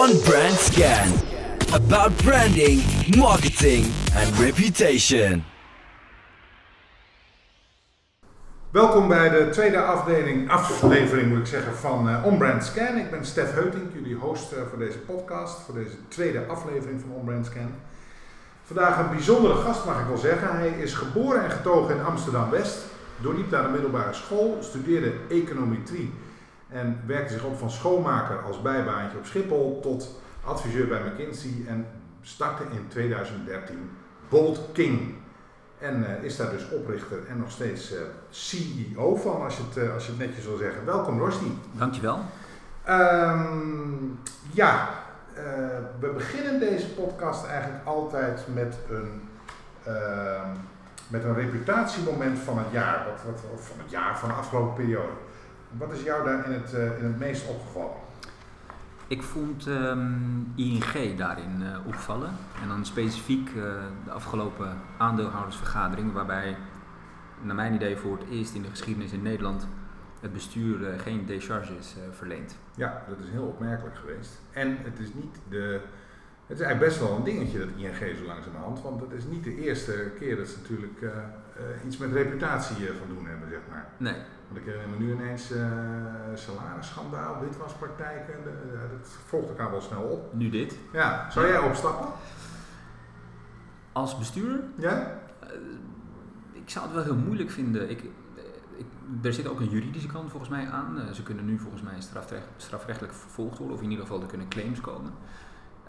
on Brand Scan. About branding, marketing and reputation. Welkom bij de tweede afdeling, aflevering moet ik zeggen, van uh, On Brand Scan. Ik ben Stef Heutink, jullie host uh, voor deze podcast, voor deze tweede aflevering van On Brand Scan. Vandaag een bijzondere gast mag ik wel zeggen. Hij is geboren en getogen in Amsterdam-West, doorliep daar de middelbare school, studeerde econometrie en werkte zich op van schoonmaker als bijbaantje op Schiphol tot adviseur bij McKinsey en startte in 2013 Bold King. En uh, is daar dus oprichter en nog steeds uh, CEO van, als je, het, uh, als je het netjes wil zeggen. Welkom Rosti. Dankjewel. Um, ja, we beginnen deze podcast eigenlijk altijd met een, ehm, met een reputatiemoment van het jaar. Wat, wat, of van het jaar, van de afgelopen periode. Wat is jou daar in het, in het meest opgevallen? Ik vond um, ING daarin uh, opvallen. En dan specifiek uh, de afgelopen aandeelhoudersvergadering, waarbij, naar mijn idee, voor het eerst in de geschiedenis in Nederland het bestuur uh, geen decharges verleent. Ja, dat is heel opmerkelijk geweest. En het is niet de. Het is eigenlijk best wel een dingetje dat ING zo langzamerhand, want het is niet de eerste keer dat ze natuurlijk iets met reputatie van doen hebben, zeg maar. Nee. Want ik herinner me nu ineens uh, salarisschandaal, witwaspraktijken, uh, dat volgt elkaar wel snel op. Nu dit. Ja, zou jij opstappen? Als bestuurder? Ja? Uh, ik zou het wel heel moeilijk vinden. Ik, ik, er zit ook een juridische kant volgens mij aan. ze kunnen nu volgens mij strafrecht, strafrechtelijk vervolgd worden, of in ieder geval er kunnen claims komen.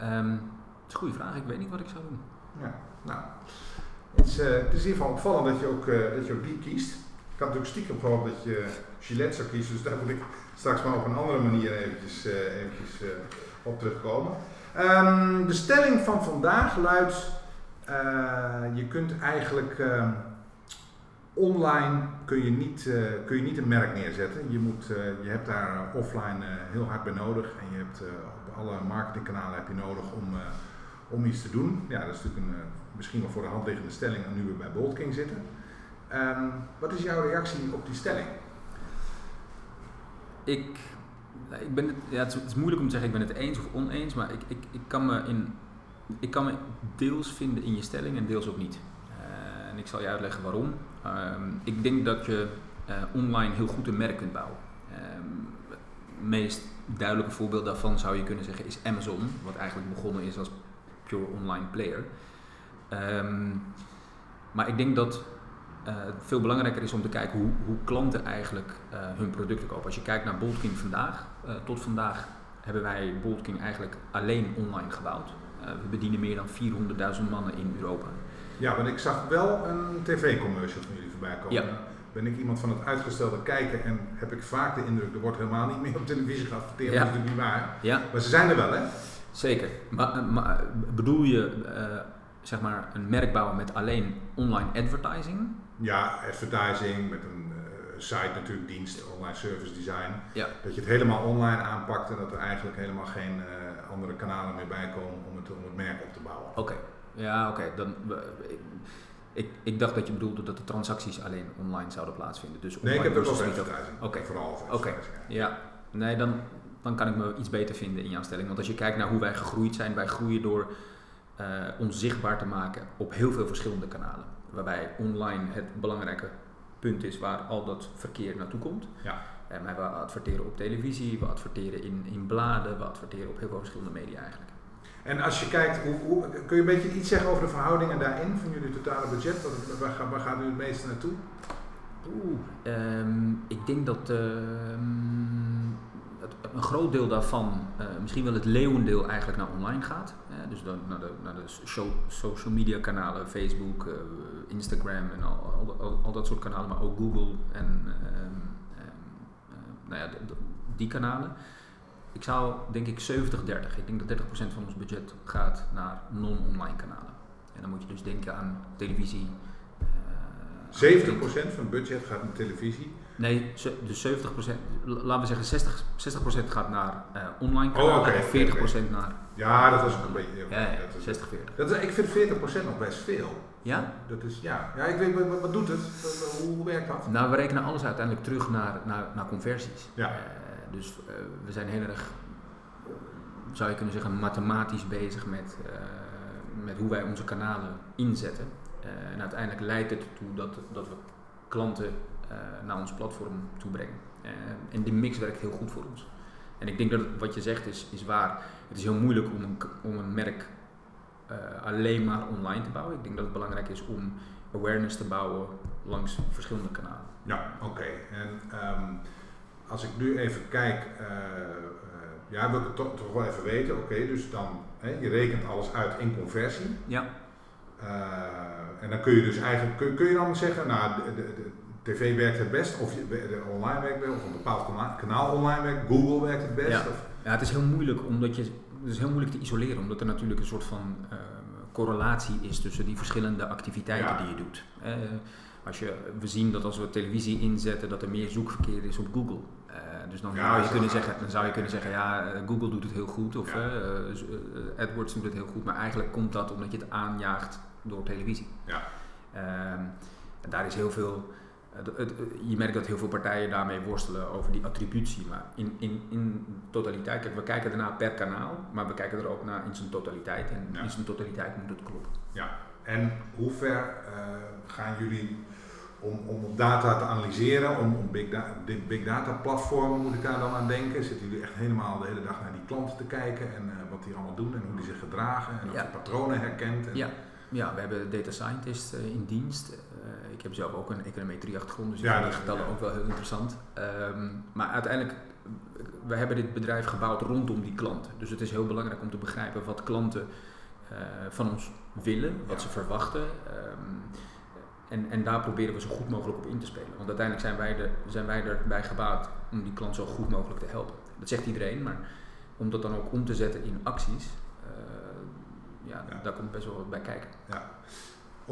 Um, het is een goede vraag, ik weet niet wat ik zou doen. Ja, nou. Het is, het is in ieder geval opvallend dat je ook, dat je ook die kiest. Had natuurlijk stiekem gehoopt dat je Gillette zou kiezen, dus daar moet ik straks maar op een andere manier eventjes, uh, eventjes uh, op terugkomen. Um, de stelling van vandaag luidt, uh, je kunt eigenlijk online kun je, niet, kun je niet een merk neerzetten. Je, moet, je hebt daar offline heel hard bij nodig en je hebt op alle marketingkanalen heb je nodig om, om iets te doen. Ja, dat is natuurlijk een misschien wel voor de hand liggende stelling nu we bij Bold King zitten. Um, wat is jouw reactie op die stelling? Ik, ik ben het, ja, het, is, moeilijk om te zeggen ik ben het eens of oneens, maar ik, ik, ik, kan, me in, ik kan me deels vinden in je stelling en deels ook niet. Uh, en ik zal je uitleggen waarom. Um, ik denk dat je uh, online heel goed een merk kunt bouwen. Um, het meest duidelijke voorbeeld daarvan zou je kunnen zeggen is Amazon, wat eigenlijk begonnen is als pure online player. maar ik denk dat uh, veel belangrijker is om te kijken hoe, hoe klanten eigenlijk uh, hun producten kopen. Als je kijkt naar Boldking vandaag, uh, tot vandaag hebben wij Boldking eigenlijk alleen online gebouwd. we bedienen meer dan 400.000 mannen in Europa. Ja, want ik zag wel een tv-commercial van jullie voorbij komen. Ja. Ben ik iemand van het uitgestelde kijken en heb ik vaak de indruk, er wordt helemaal niet meer op televisie geadverteerd, Ja. dat is natuurlijk niet waar. Ja, Maar ze zijn er wel, hè? zeker. Maar, maar bedoel je zeg maar een merk bouwen met alleen online advertising? Ja, advertising met een uh, site natuurlijk, dienst, online service design. Ja. Dat je het helemaal online aanpakt en dat er eigenlijk helemaal geen uh, andere kanalen meer bij komen om het, om het merk op te bouwen. Oké, okay. ja oké. Okay. Dan Ik, ik, ik, dacht dat je bedoelde dat de transacties alleen online zouden plaatsvinden. Dus nee, ik heb ook wel niet advertising. Oké. Okay. Vooral Oké, okay. ja. Nee, dan, dan kan ik me iets beter vinden in jouw stelling. Want als je kijkt naar hoe wij gegroeid zijn, wij groeien door uh, ons zichtbaar te maken op heel veel verschillende kanalen. Waarbij online het belangrijke punt is waar al dat verkeer naartoe komt. Ja. En we adverteren op televisie, we adverteren in, in bladen, we adverteren op heel veel verschillende media eigenlijk. En als je kijkt, hoe, hoe, kun je een beetje iets zeggen over de verhoudingen daarin van jullie totale budget? Wat, waar, waar gaat u het meeste naartoe? Oeh, um, ik denk dat het, een groot deel daarvan, uh, misschien wel het leeuwendeel, eigenlijk naar online gaat. Uh, dus dan naar de, naar de show, social media kanalen, Facebook, uh, Instagram en al, al, al, al, dat soort kanalen, maar ook Google en nou ja, die kanalen. Ik zou denk ik 70-30. Ik denk dat 30% van ons budget gaat naar non-online kanalen. En dan moet je dus denken aan televisie. 70% van het budget gaat naar televisie. Nee, dus 70%, laten we zeggen 60, 60% gaat naar uh, online kanalen oh, okay, en 40% okay. naar... Ja, dat was ook een beetje... Ja, ja, dat is, 60, 40. Dat is, ik vind 40% nog best veel. Ja? Dat is, ja. ja, ik weet, wat, wat doet het? Hoe, hoe werkt dat? Nou, we rekenen alles uiteindelijk terug naar, naar, naar conversies. Ja. Uh, dus uh, we zijn heel erg zou je kunnen zeggen, mathematisch bezig met, eh, met hoe wij onze kanalen inzetten. Eh, en uiteindelijk leidt het ertoe dat, dat we klanten eh, naar ons platform toe brengen. Eh, en die mix werkt heel goed voor ons. En ik denk dat het- wat je zegt is, is waar. Het is heel moeilijk om een, om een merk eh, alleen maar online te bouwen. Ik denk dat het belangrijk is om awareness te bouwen langs verschillende kanalen. Ja, oké. En ehm, als ik nu even kijk, eh, eh, ja, wil ik het toch, toch wel even weten. Oké, dus dan, hè, je rekent alles uit in conversie. Ja, Eh, en dan kun je dus eigenlijk, kun, kun je dan zeggen, nou, de, de, de tv werkt het best, of je, online werkt of een bepaald kanaal, online werkt, Google werkt het best. Ja. Of, Ja, het is heel moeilijk omdat je, het is heel moeilijk te isoleren, omdat er natuurlijk een soort van eh, correlatie is tussen die verschillende activiteiten Ja. die je doet. Eh, als je, we zien dat als we televisie inzetten, dat er meer zoekverkeer is op Google. Eh, dus dan, Ja, zou je kunnen gaat zeggen, dan zou je kunnen zeggen, ja, Google doet het heel goed, of AdWords doet het heel goed, maar eigenlijk komt dat omdat je het aanjaagt door televisie. Ja. Ehm, daar is heel veel. Het- het- je merkt dat heel veel partijen daarmee worstelen over die attributie. Maar in, in, in totaliteit, kijk, we kijken ernaar per kanaal, maar we kijken er ook naar in zijn totaliteit. En Ja. in zijn totaliteit moet het kloppen. En hoe ver eh, gaan jullie om, om data te analyseren, om, om big, da big data platformen moet ik daar dan aan denken? Zitten jullie echt helemaal de hele dag naar die klanten te kijken en eh, wat die allemaal doen en hoe die zich gedragen en of Ja. je patronen herkent? En, Ja. Ja, we hebben data scientists eh, in dienst. Ik heb zelf ook een econometrie achtergrond, dus ik Ja, vind dat- die getallen ja. ook wel heel interessant. Ehm, maar uiteindelijk, we hebben dit bedrijf gebouwd rondom die klanten. Dus het is heel belangrijk om te begrijpen wat klanten eh, van ons willen, wat Ja. ze verwachten. Ehm, en, en daar proberen we zo goed mogelijk op in te spelen. Want uiteindelijk zijn wij, er, zijn wij erbij gebaat om die klant zo goed mogelijk te helpen. Dat zegt iedereen, maar om dat dan ook om te zetten in acties, eh, ja, Ja. daar komt best wel wat bij kijken.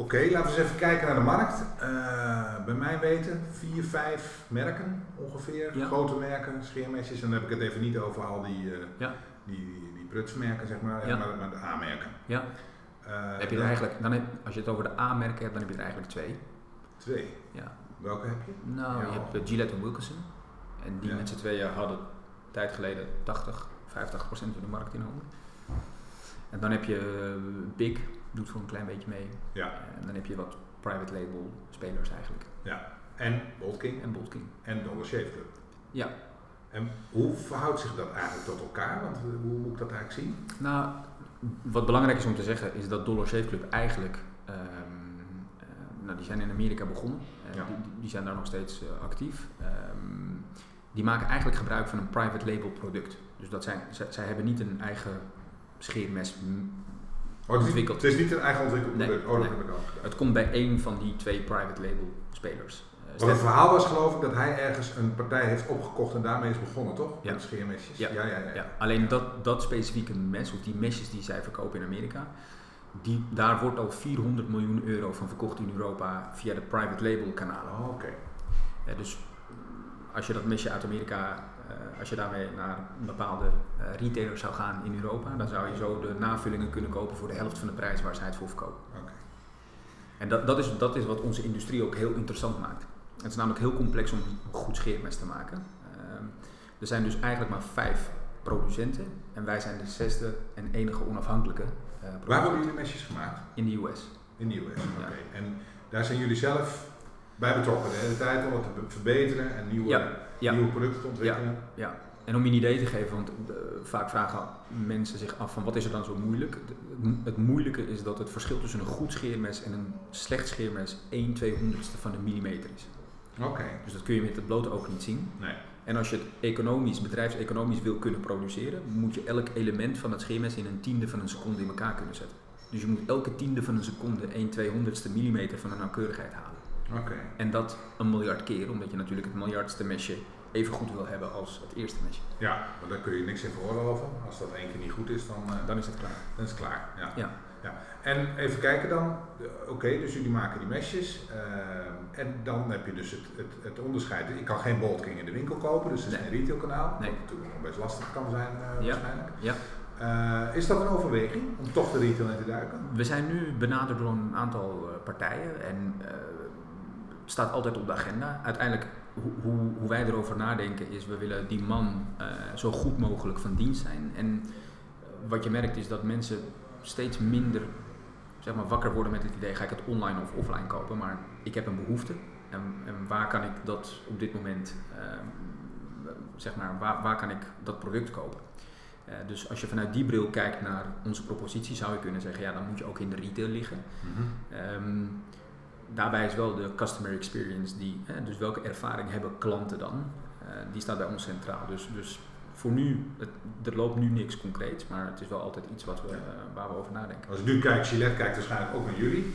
Oké, laten we eens even kijken naar de markt. Eh, bij mij weten vier, vijf merken ongeveer, Ja. grote merken, scheermesjes. En dan heb ik het even niet over al die, Ja. die, die, die prutsmerken, zeg maar, Ja. maar, maar de A-merken. Ja. Eh, heb je er eigenlijk, dan heb, als je het over de A-merken hebt, dan heb je er eigenlijk twee. Twee. Ja. Welke heb je? Nou, je hebt Gillette en Wilkinson. En die met z'n tweeën hadden een tijd geleden 80, 85 procent van de markt in handen. En dan heb je Big, doet voor een klein beetje mee. Ja. En dan heb je wat private label spelers eigenlijk. En Bold King En Bold King. en Dollar Shave Club. Ja. En hoe verhoudt zich dat eigenlijk tot elkaar? Want eh, hoe moet ik dat eigenlijk zien? Nou, wat belangrijk is om te zeggen, is dat Dollar Shave Club eigenlijk, ehm, eh, nou die zijn in Amerika begonnen, Eh, Ja. die, die- zijn daar nog steeds eh, actief. Ehm, die maken eigenlijk gebruik van een private label product. Dus dat zijn, zij, zij hebben niet een eigen scheermes. Oh, het, is niet, Ontwikkeld. het is niet een eigen ontwikkeld Nee, product. Oh, nee. Het komt bij één van die twee private label spelers. Eh, Want het verhaal was geloof ik dat hij ergens een partij heeft opgekocht en daarmee is begonnen, toch? Ja. Met scheermesjes. Ja. ja, ja. ja. Ja, alleen dat, dat specifieke mes, of die mesjes die zij verkopen in Amerika, die, daar wordt al 400 miljoen euro van verkocht in Europa via de private label kanalen. Oh, oké. Ja, dus als je dat mesje uit Amerika, eh, als je daarmee naar een bepaalde eh, retailer zou gaan in Europa, dan zou je zo de navullingen kunnen kopen voor de helft van de prijs waar zij het voor verkopen. En dat, dat, is, dat is wat onze industrie ook heel interessant maakt. Het is namelijk heel complex om goed scheermes te maken. Ehm, er zijn dus eigenlijk maar vijf producenten en wij zijn de zesde en enige onafhankelijke eh Waar worden producent jullie mesjes gemaakt? in de US. In de US. Ja. Oké. En daar zijn jullie zelf bij betrokken de hele tijd om het te be- verbeteren en nieuwe, Ja, ja. nieuwe producten te ontwikkelen. En om je een idee te geven, want eh, vaak vragen mensen zich af van wat is er dan zo moeilijk? Het moeilijke is dat het verschil tussen een goed scheermes en een slecht scheermes 1 200ste van een millimeter is. Oké. Dus dat kun je met het blote oog niet zien. Nee. En als je het economisch, bedrijfseconomisch wil kunnen produceren, moet je elk element van het scheermes in een tiende van een seconde in elkaar kunnen zetten. Dus je moet elke tiende van een seconde 1 200ste millimeter van een nauwkeurigheid halen. Oké. En dat een miljard keer, omdat je natuurlijk het miljardste mesje even goed wil hebben als het eerste mesje. Ja, maar daar kun je niks in veroorloven. Als dat één keer niet goed is, dan, eh, Dan is het klaar. dan is het klaar. Ja. Ja. Ja. En even kijken dan. Eh, Oké, dus jullie maken die mesjes. eh, en dan heb je dus het, het, het onderscheid. Ik kan geen Bolt King in de winkel kopen, dus het is geen retailkanaal. Nee. Wat natuurlijk nog best lastig kan zijn eh, Ja. waarschijnlijk. Ja. Is dat een overweging om toch de retail in te duiken? We zijn nu benaderd door een aantal partijen en staat altijd op de agenda. Uiteindelijk, hoe, hoe, hoe wij erover nadenken is, we willen die man eh, zo goed mogelijk van dienst zijn. En wat je merkt is dat mensen steeds minder zeg maar, wakker worden met het idee, ga ik het online of offline kopen, maar ik heb een behoefte. En, en waar kan ik dat op dit moment, ehm, zeg maar, waar, waar kan ik dat product kopen? Eh, dus als je vanuit die bril kijkt naar onze propositie, zou je kunnen zeggen, ja, dan moet je ook in de retail liggen. Ehm, daarbij is wel de customer experience, die, hè, dus welke ervaring hebben klanten dan, Eh, die staat bij ons centraal. Dus, dus voor nu, het, er loopt nu niks concreets, maar het is wel altijd iets wat we, eh, waar we over nadenken. Als ik nu kijk, Gillette kijkt waarschijnlijk ook naar jullie.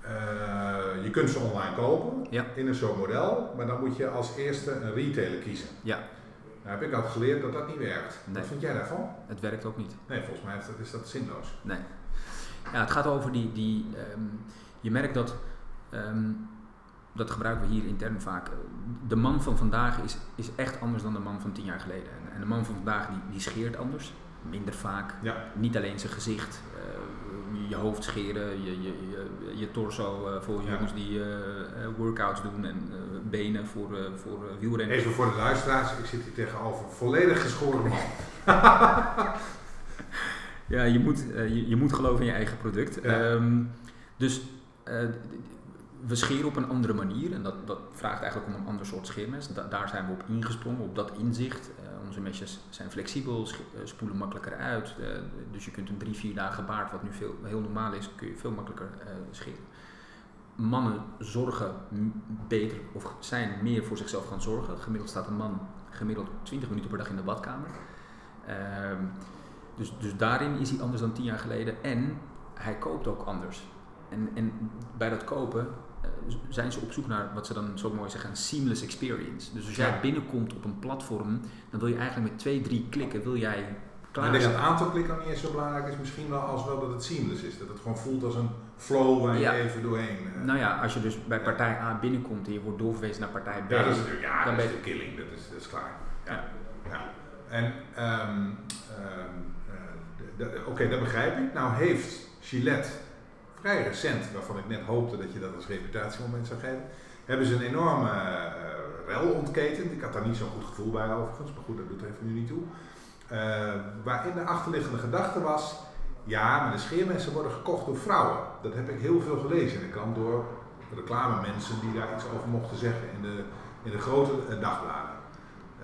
Eh, je kunt ze online kopen Ja. in een zo'n model, maar dan moet je als eerste een retailer kiezen. Ja. Nou heb ik altijd geleerd dat dat niet werkt. Nee. Wat vind jij daarvan? Het werkt ook niet. Nee, volgens mij is dat, is dat zinloos. Nee. Ja, het gaat over die. die ehm, je merkt dat. Ehm, dat gebruiken we hier intern vaak. De man van vandaag is, is echt anders dan de man van tien jaar geleden. En, en de man van vandaag die, die scheert anders. Minder vaak. Ja. Niet alleen zijn gezicht. eh, je hoofd scheren. Je, je, je, je torso eh, voor Ja. jongens die eh, workouts doen. En benen voor, voor wielrennen. Even voor de luisteraars, ik zit hier tegenover een volledig geschoren man. Ja, je moet, je, je moet geloven in je eigen product. Ja. Ehm, dus we scheren op een andere manier en dat, dat vraagt eigenlijk om een ander soort scheermes. Da- daar zijn we op ingesprongen, op dat inzicht. Eh, onze mesjes zijn flexibel, eh, spoelen makkelijker uit. Eh, dus je kunt een drie, vier dagen baard, wat nu veel, heel normaal is, kun je veel makkelijker scheren. Mannen zorgen beter of zijn meer voor zichzelf gaan zorgen. Gemiddeld staat een man gemiddeld 20 minuten per dag in de badkamer. Ehm, dus, dus daarin is hij anders dan tien jaar geleden. En hij koopt ook anders. En, en bij dat kopen zijn ze op zoek naar wat ze dan zo mooi zeggen, een seamless experience. Dus als jij Ja. binnenkomt op een platform, dan wil je eigenlijk met twee, drie klikken, wil jij klaar ik denk dat het aantal klikken niet eens zo belangrijk is, misschien wel als wel dat het seamless is. Dat het gewoon voelt als een flow waar je Ja. even doorheen. eh, Nou ja, als je dus bij partij A binnenkomt en je wordt doorverwezen naar partij B. ja, dat is, ja, dan dat is de killing, dat is, dat is klaar. Ja. Ja. En, ehm, ehm, eh, oké, dat begrijp ik. Nou heeft Gillette vrij recent, waarvan ik net hoopte dat je dat als reputatiemoment zou geven, hebben ze een enorme eh rel ontketend. Ik had daar niet zo'n goed gevoel bij overigens, maar goed, dat doet er even nu niet toe. Eh, waarin de achterliggende gedachte was, ja, maar de scheermessen worden gekocht door vrouwen. Dat heb ik heel veel gelezen in de krant door reclamemensen die daar iets over mochten zeggen in de, in de grote eh, dagbladen.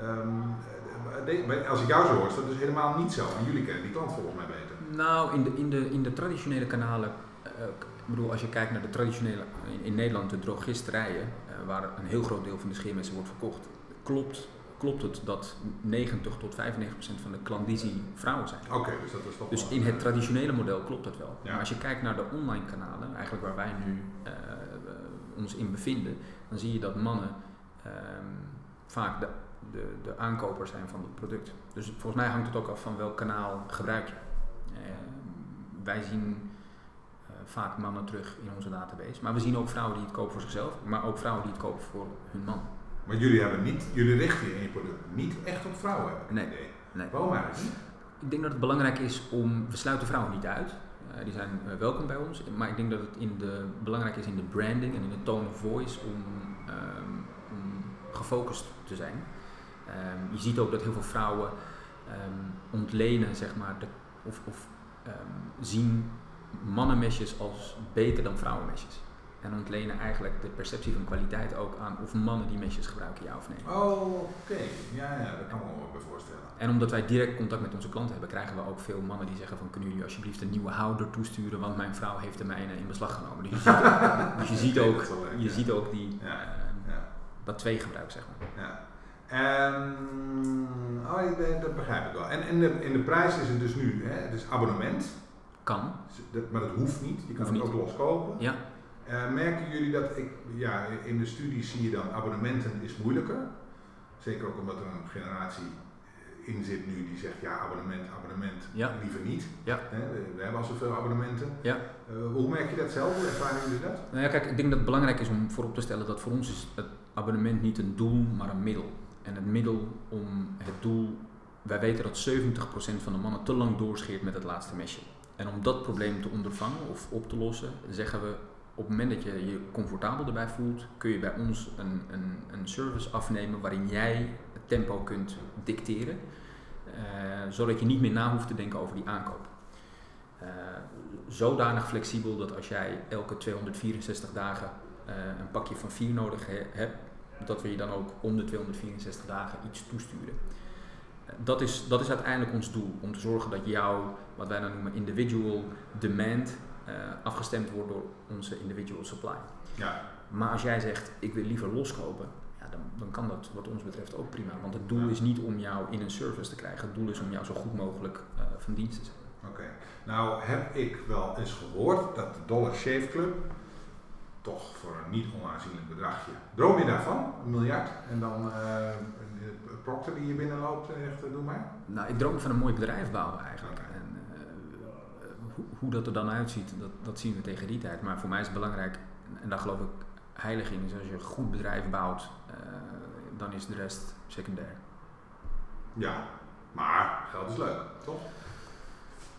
Ehm, eh, als ik jou zo hoor, is dat dus helemaal niet zo. En jullie kennen die klant volgens mij beter. Nou, in de, in de, in de traditionele kanalen, ik bedoel, als je kijkt naar de traditionele, in, in Nederland de drogisterijen, eh, waar een heel groot deel van de scheermessen wordt verkocht, klopt, klopt het dat 90 tot 95 procent van de klandizie vrouwen zijn. Oké, dus dat is toch Dus in het eh, traditionele model klopt dat wel. Ja. Maar als je kijkt naar de online kanalen, eigenlijk waar wij nu eh, eh, ons in bevinden, dan zie je dat mannen ehm, vaak de, de, de aankoper zijn van het product. Dus volgens mij hangt het ook af van welk kanaal gebruik je. Ehm, wij zien eh, vaak mannen terug in onze database, maar we zien ook vrouwen die het kopen voor zichzelf, maar ook vrouwen die het kopen voor hun man. Maar jullie hebben niet, jullie richten je in je product niet echt op vrouwen, Nee. Nee. Waarom eigenlijk niet? Ik denk dat het belangrijk is om, we sluiten vrouwen niet uit. Eh, die zijn eh, welkom bij ons. Maar ik denk dat het in de, belangrijk is in de branding en in de tone of voice om, ehm, om gefocust te zijn. Ehm, je ziet ook dat heel veel vrouwen ehm, ontlenen, zeg maar, de, of, of zien mannenmesjes als beter dan vrouwenmesjes. En ontlenen eigenlijk de perceptie van kwaliteit ook aan of mannen die mesjes gebruiken, ja of nee. Oh, oké. Ja, ja, dat kan ik me wel bij voorstellen. En omdat wij direct contact met onze klanten hebben, krijgen we ook veel mannen die zeggen van kunnen jullie alsjeblieft een nieuwe houder toesturen, want mijn vrouw heeft de mijne in beslag genomen. Dus je ziet, dus je ziet ook, je ja. ziet ook die, Ja. eh, Ja. dat tweegebruik zeg maar. Ja. Ehm, oh, dat begrijp ik wel. En, en de, in de prijs is het dus nu, hè, het is abonnement, Kan, dat- maar dat hoeft niet. Je kan het ook los kopen. ja. Eh, merken jullie dat, ik, ja, in de studies zie je dan abonnementen is moeilijker. Zeker ook omdat er een generatie in zit nu die zegt, ja abonnement, abonnement, Ja. liever niet. Ja. We hebben al zoveel abonnementen. Ja. Eh, hoe merk je dat zelf? Hoe ervaren jullie dat? Nou ja, kijk, ik denk dat het belangrijk is om voorop te stellen dat voor ons is het abonnement niet een doel, maar een middel. En het middel om het doel, wij weten dat 70% van de mannen te lang doorscheert met het laatste mesje. En om dat probleem te ondervangen of op te lossen, zeggen we op het moment dat je je comfortabel erbij voelt, kun je bij ons een, een, een service afnemen waarin jij het tempo kunt dicteren. Eh, zodat je niet meer na hoeft te denken over die aankoop. Uh, zodanig flexibel dat als jij elke 264 dagen een pakje van 4 nodig hebt, dat we je dan ook om de 264 dagen iets toesturen. Dat is, dat is uiteindelijk ons doel, om te zorgen dat jouw, wat wij dan noemen individual demand, afgestemd wordt door onze individual supply. Ja. Maar als jij zegt, ik wil liever loskopen, ja, dan, dan kan dat wat ons betreft ook prima. Want het doel is niet om jou in een service te krijgen, het doel is om jou zo goed mogelijk uh, van dienst te zijn. Oké, nou heb ik wel eens gehoord dat de Dollar Shave Club toch voor een niet onaanzienlijk bedragje. Droom je daarvan? Een miljard? En dan uh, een Proctor die je binnenloopt en zegt, doe maar? Nou, ik droom van een mooi bedrijf bouwen eigenlijk. En uh, hoe, hoe, dat er dan uitziet, dat, dat zien we tegen die tijd. Maar voor mij is het belangrijk, en daar geloof ik heilig in, is als je een goed bedrijf bouwt, uh, dan is de rest secundair. Ja, maar geld is leuk, toch?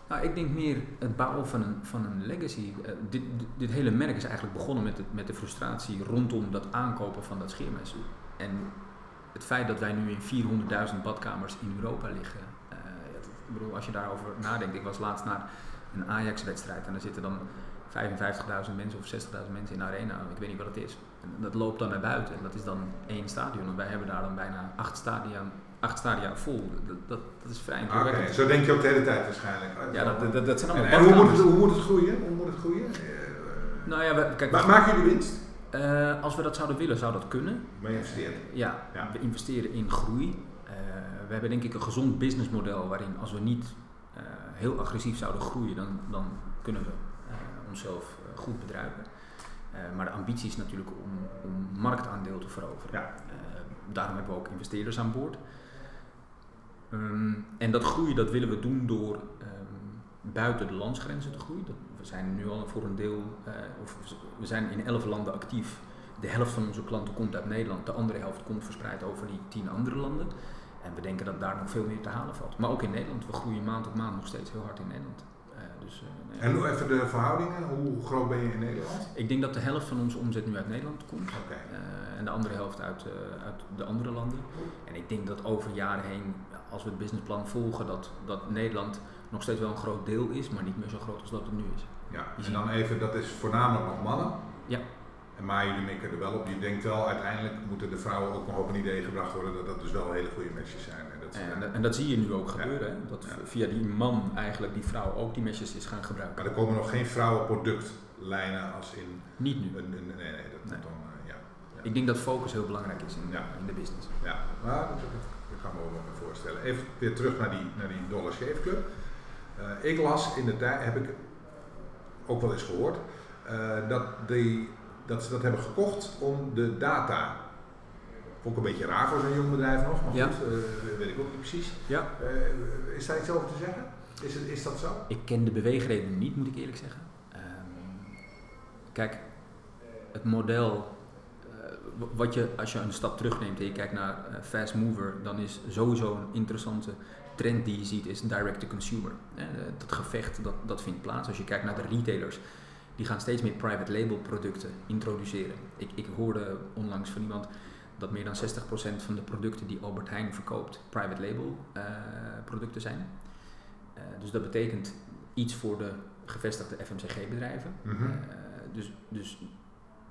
Nou, ik denk meer het bouwen van een, van een legacy. Uh, dit, dit, hele merk is eigenlijk begonnen met, het, met de frustratie rondom dat aankopen van dat scheermes. En het feit dat wij nu in 400.000 badkamers in Europa liggen. Uh, ik bedoel, als je daarover nadenkt. Ik was laatst naar een Ajax-wedstrijd en daar zitten dan 55.000 mensen of 60.000 mensen in de arena. Ik weet niet wat het is. En dat loopt dan naar buiten en dat is dan één stadion. En wij hebben daar dan bijna acht stadia, acht stadia vol. Dat, dat, dat is vrij Oké, okay, zo denk je ook de hele tijd waarschijnlijk. Ja, dat, dat, dat zijn allemaal En, en hoe, moet het, hoe moet het groeien? Hoe moet het groeien? Nou ja, we, kijk, maar maken jullie winst? Uh, als we dat zouden willen, zou dat kunnen. Maar investeren? Ja, ja, we investeren in groei. Uh, we hebben denk ik een gezond businessmodel waarin als we niet uh, heel agressief zouden groeien, dan, dan kunnen we onszelf goed bedruipen. maar de ambitie is natuurlijk om, om marktaandeel te veroveren. Ja. daarom hebben we ook investeerders aan boord. Um, en dat groeien dat willen we doen door um, buiten de landsgrenzen te groeien. Dat, we zijn nu al voor een deel, uh, of we zijn in elf landen actief. De helft van onze klanten komt uit Nederland, de andere helft komt verspreid over die tien andere landen. En we denken dat daar nog veel meer te halen valt. Maar ook in Nederland, we groeien maand op maand nog steeds heel hard in Nederland. Uh, dus, uh, en hoe even de verhoudingen, hoe groot ben je in Nederland? Ik denk dat de helft van onze omzet nu uit Nederland komt. Okay. en de andere helft uit, uit de andere landen. En ik denk dat over jaren heen als we het businessplan volgen, dat, dat Nederland nog steeds wel een groot deel is, maar niet meer zo groot als dat het nu is. Ja, en dan even, dat is voornamelijk nog mannen. Ja. En maar jullie mikken er wel op. Je denkt wel, uiteindelijk moeten de vrouwen ook nog op een idee gebracht worden dat dat dus wel hele goede mesjes zijn. En dat, en, en dat zie je nu ook gebeuren. Hè? Dat ja. via die man eigenlijk die vrouw ook die mesjes is gaan gebruiken. Maar er komen nog geen vrouwenproductlijnen als in... Niet nu. Een, een, nee, nee, dat nee. dan... Uh, ja, ja. Ik denk dat focus heel belangrijk is in, in de business. Ja, maar dat, dat kan me wel voorstellen. Even weer terug naar die, naar die Dollar Shave Club. Uh, ik las in de tijd, heb ik ook wel eens gehoord, uh, dat, die, dat ze dat hebben gekocht om de data. Vond ik een beetje raar voor zo'n jong bedrijf nog, maar ja. goed, uh, weet ik ook niet precies. Ja. is daar iets over te zeggen? Is, het, is dat zo? Ik ken de beweegreden niet, moet ik eerlijk zeggen. Um, kijk, het model wat je, als je een stap terugneemt en je kijkt naar uh, fast mover, dan is sowieso een interessante trend die je ziet, is direct to consumer. Uh, dat gevecht dat, dat vindt plaats. Als je kijkt naar de retailers, die gaan steeds meer private label producten introduceren. Ik, ik hoorde onlangs van iemand dat meer dan 60% van de producten die Albert Heijn verkoopt, private label uh, producten zijn. dus dat betekent iets voor de gevestigde FMCG-bedrijven. Mm -hmm. dus, dus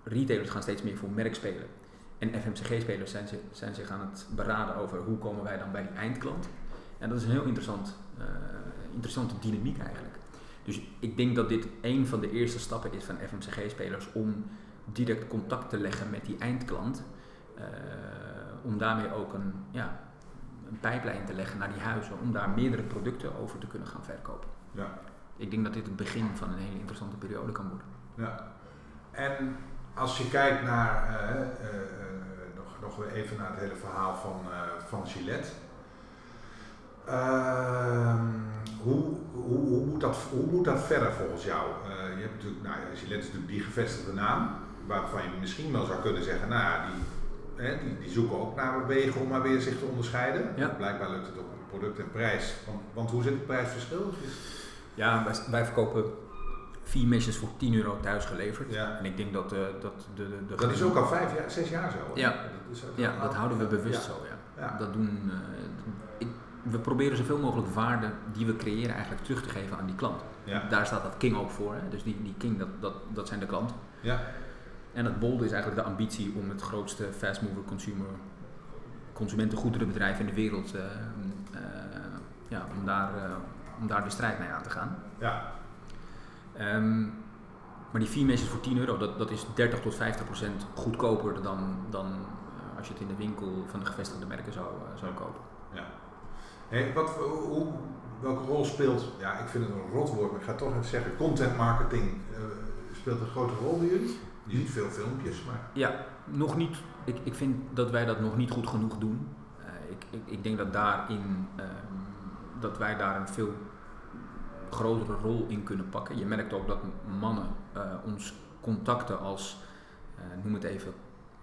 retailers gaan steeds meer voor merk spelen. En FMCG-spelers zijn, zijn, zich aan het beraden over hoe komen wij dan bij die eindklant. En dat is een heel interessant, uh, interessante dynamiek eigenlijk. Dus ik denk dat dit een van de eerste stappen is van FMCG-spelers om direct contact te leggen met die eindklant. Uh, om daarmee ook een, ja, een pijplijn te leggen naar die huizen, om daar meerdere producten over te kunnen gaan verkopen. Ja. Ik denk dat dit het begin van een hele interessante periode kan worden. Ja. En als je kijkt naar, uh, uh, nog, nog weer even naar het hele verhaal van, van Gillette. Ehm, hoe, hoe, hoe, moet dat, hoe moet dat verder volgens jou? je hebt natuurlijk, nou, Gillette is natuurlijk die gevestigde naam, waarvan je misschien wel zou kunnen zeggen, nou ja, die, hè, die, die zoeken ook naar wegen om maar weer zich te onderscheiden. Ja. Blijkbaar lukt het op product en prijs. Want, want hoe zit het prijsverschil? Ja, wij, wij verkopen vier mesjes voor 10 euro thuis geleverd. Ja. En ik denk dat, uh, dat de, de, de Dat is ook al vijf jaar, zes jaar zo. Ja, dat, ja, dat houden we bewust zo. Ja. Dat doen, uh, ik, we proberen zoveel mogelijk waarde die we creëren eigenlijk terug te geven aan die klant. Ja. Daar staat dat King ook voor. Hè? Dus die, die King, dat, dat, dat zijn de klanten. Ja. En het Bold is eigenlijk de ambitie om het grootste fast mover consumer, consumentengoederenbedrijf in de wereld, eh, eh, ja, om, daar, eh, om daar de strijd mee aan te gaan. Ja. Ehm, maar die vier mesjes voor 10 euro, dat, dat is 30 tot 50 procent goedkoper dan, dan eh, als je het in de winkel van de gevestigde merken zou, eh, zou kopen. Ja. Hey, wat, hoe, welke rol speelt, ja ik vind het een rotwoord, maar ik ga toch even zeggen, content marketing eh, speelt een grote rol bij jullie? Je ziet veel filmpjes, maar... Ja, nog niet. Ik, ik vind dat wij dat nog niet goed genoeg doen. Ik, ik, ik denk dat daarin ehm, dat wij daar een veel grotere rol in kunnen pakken. Je merkt ook dat mannen eh, ons contacten als, eh, noem het even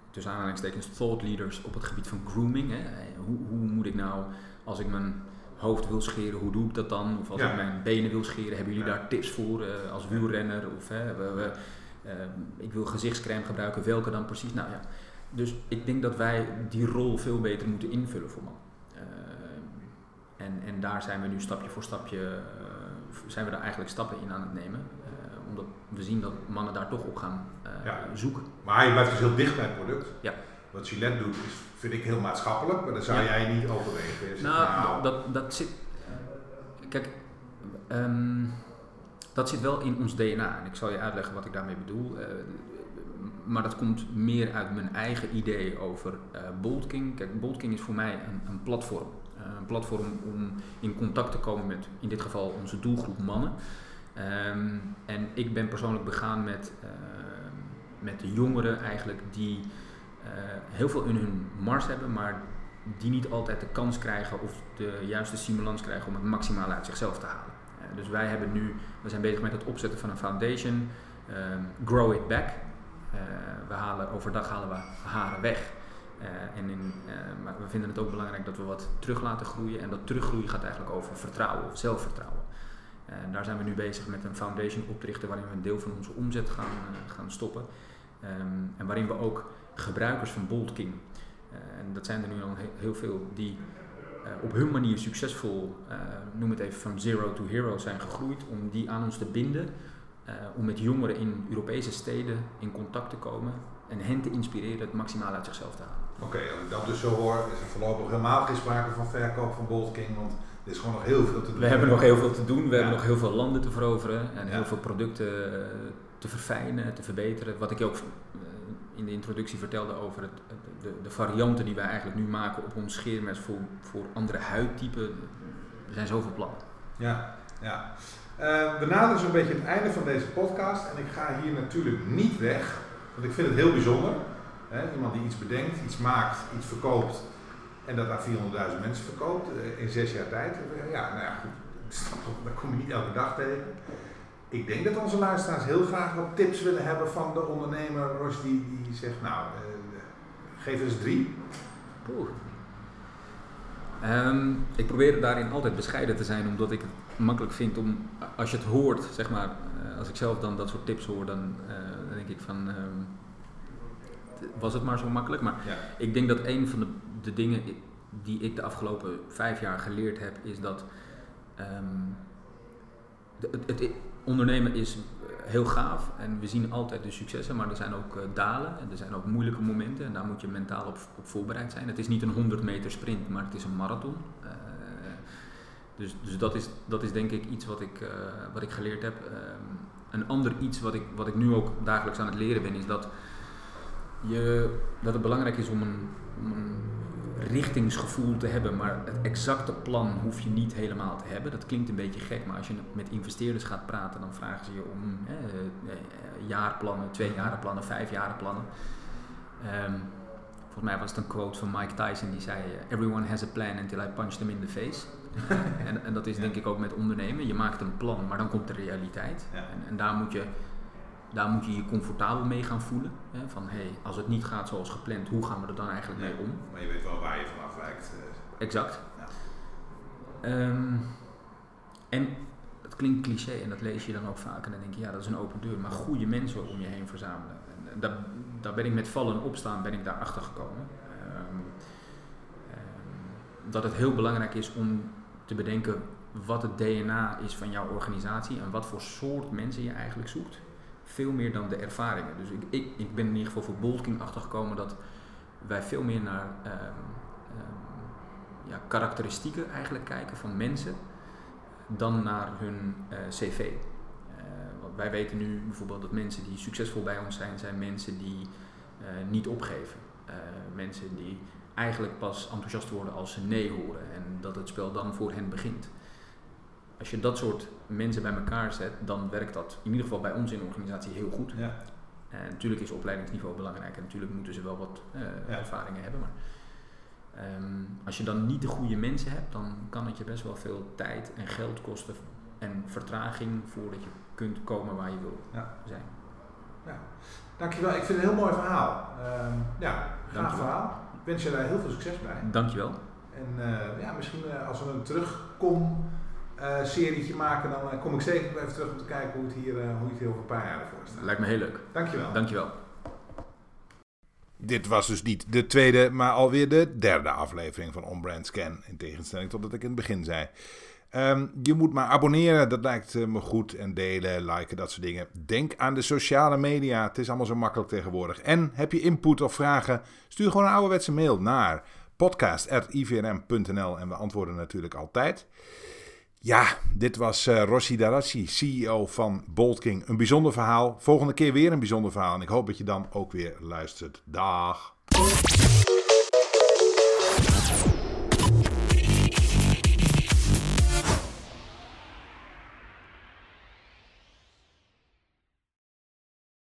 tussen aanhalingstekens, thought leaders op het gebied van grooming. Hè. Hoe, hoe moet ik nou, als ik mijn hoofd wil scheren, hoe doe ik dat dan? Of als Ja. ik mijn benen wil scheren, hebben jullie Ja. daar tips voor eh, als wielrenner? Of hè, we, we, ik wil gezichtscrème gebruiken, welke dan precies? Nou ja, dus ik denk dat wij die rol veel beter moeten invullen voor mannen. En, en daar zijn we nu stapje voor stapje, zijn we daar eigenlijk stappen in aan het nemen. Eh, omdat we zien dat mannen daar toch op gaan eh, Ja. zoeken. Maar je blijft dus heel dicht bij het product. Ja. Wat Gillette doet, is, vind ik heel maatschappelijk, maar daar zou Ja. jij niet overwegen. Zegt, Nou, dat, dat zit. Kijk, ehm, dat zit wel in ons DNA. En ik zal je uitleggen wat ik daarmee bedoel. Eh, maar dat komt meer uit mijn eigen idee over eh Bold King. Kijk, Bold King is voor mij een, een platform. Eh, een platform om in contact te komen met, in dit geval, onze doelgroep mannen. Ehm, en ik ben persoonlijk begaan met, eh, met de jongeren eigenlijk die eh, heel veel in hun mars hebben, maar die niet altijd de kans krijgen of de juiste stimulans krijgen om het maximale uit zichzelf te halen. Dus wij hebben nu, we zijn bezig met het opzetten van een foundation, ehm, Grow It Back. We halen, overdag halen we haren weg. Eh, en in, eh, maar we vinden het ook belangrijk dat we wat terug laten groeien. En dat teruggroeien gaat eigenlijk over vertrouwen of zelfvertrouwen. En daar zijn we nu bezig met een foundation op te richten waarin we een deel van onze omzet gaan, eh, gaan stoppen. Ehm, en waarin we ook gebruikers van Bold King, eh, en dat zijn er nu al he- heel veel, die eh, op hun manier succesvol, eh, noem het even van zero to hero, zijn gegroeid, om die aan ons te binden. eh, om met jongeren in Europese steden in contact te komen en hen te inspireren het maximaal uit zichzelf te halen. Oké, als ik dat dus zo hoor, is er voorlopig helemaal geen sprake van verkoop van Bold King, want er is gewoon nog heel veel te doen. We hebben nog heel veel te doen, we Ja. hebben nog heel veel landen te veroveren en Ja. heel veel producten eh, te verfijnen, te verbeteren. Wat ik je ook eh, in de introductie vertelde over het, de, de varianten die wij eigenlijk nu maken op ons scheermes voor, voor andere huidtypen. Er zijn zoveel plannen. Ja, ja. Eh, we naderen zo'n beetje het einde van deze podcast en ik ga hier natuurlijk niet weg, ik vind het heel bijzonder. Hè? Iemand die iets bedenkt, iets maakt, iets verkoopt en dat aan 400.000 mensen verkoopt eh, in zes jaar tijd. Eh, Ja, nou ja, goed, dat kom je niet elke dag tegen. Ik denk dat onze luisteraars heel graag wat tips willen hebben van de ondernemer Roos die, die zegt, nou, eh, geef eens drie. Ehm, ik probeer daarin altijd bescheiden te zijn, omdat ik het makkelijk vind om, als je het hoort, zeg maar, als ik zelf dan dat soort tips hoor, dan denk ik van, ehm, was het maar zo makkelijk? Maar Ja. ik denk dat een van de, de dingen die ik de afgelopen vijf jaar geleerd heb, is dat ehm, het, het ondernemen is heel gaaf en we zien altijd de successen, maar er zijn ook eh, dalen en er zijn ook moeilijke momenten en daar moet je mentaal op, op voorbereid zijn. Het is niet een 100 meter sprint, maar het is een marathon. Eh, dus dus dat, is, dat is denk ik iets wat ik, eh, wat ik geleerd heb. Ehm, een ander iets wat ik, wat ik nu ook dagelijks aan het leren ben, is dat, je, dat het belangrijk is om een, richtingsgevoel te hebben, maar het exacte plan hoef je niet helemaal te hebben. Dat klinkt een beetje gek, maar als je met investeerders gaat praten, dan vragen ze je om eh, eh, jaarplannen, tweejarenplannen, vijfjarenplannen. Ehm volgens mij was het een quote van Mike Tyson die zei: Everyone has a plan until I punch them in the face. en, en dat is denk ik ook met ondernemen. Je maakt een plan, maar dan komt de realiteit. En, en daar moet je daar moet je je comfortabel mee gaan voelen. Hè? Van hé, hey, als het niet gaat zoals gepland, hoe gaan we er dan eigenlijk mee om? Maar je weet wel waar je van afwijkt. eh. Exact. Ehm, en dat klinkt cliché en dat lees je dan ook vaak en dan denk je, ja, dat is een open deur. Maar goede mensen om je heen verzamelen. En, en daar, daar ben ik met vallen en opstaan ben ik daar achter gekomen. Ehm, ehm, dat het heel belangrijk is om te bedenken wat het DNA is van jouw organisatie en wat voor soort mensen je eigenlijk zoekt. Veel meer dan de ervaringen. Dus ik, ik, ik ben in ieder geval voor Bolking achtergekomen dat wij veel meer naar ehm, ehm, ja, karakteristieken eigenlijk kijken van mensen dan naar hun eh, cv. Want wij weten nu bijvoorbeeld dat mensen die succesvol bij ons zijn, zijn mensen die uh, niet opgeven. Mensen die eigenlijk pas enthousiast worden als ze nee horen en dat het spel dan voor hen begint. Als je dat soort mensen bij elkaar zet, dan werkt dat in ieder geval bij ons in de organisatie heel goed. Ja. En natuurlijk is opleidingsniveau belangrijk en natuurlijk moeten ze wel wat uh, Ja. ervaringen hebben. Maar ehm, als je dan niet de goede mensen hebt, dan kan het je best wel veel tijd en geld kosten en vertraging voordat je kunt komen waar je wil Ja. zijn. Ja. Dankjewel, ik vind het een heel mooi verhaal. Ehm, ja, gaaf Dankjewel. verhaal. Ik wens je daar heel veel succes bij. Dankjewel. En eh, ja, misschien eh, als we een terugkom eh serietje maken, dan kom ik zeker even terug om te kijken hoe het hier, eh, hoe het hier over een paar jaar ervoor staat. Lijkt me heel leuk. Dankjewel. Dankjewel. Dit was dus niet de tweede, maar alweer de derde aflevering van On Brand Scan. In tegenstelling tot wat ik in het begin zei. Ehm, je moet maar abonneren, dat lijkt eh, me goed. En delen, liken, dat soort dingen. Denk aan de sociale media, het is allemaal zo makkelijk tegenwoordig. En heb je input of vragen, stuur gewoon een ouderwetse mail naar podcast.ivrm.nl en we antwoorden natuurlijk altijd. Ja, dit was eh, Rossi Darassi, CEO van Bolt King. Een bijzonder verhaal. Volgende keer weer een bijzonder verhaal. En ik hoop dat je dan ook weer luistert. Dag.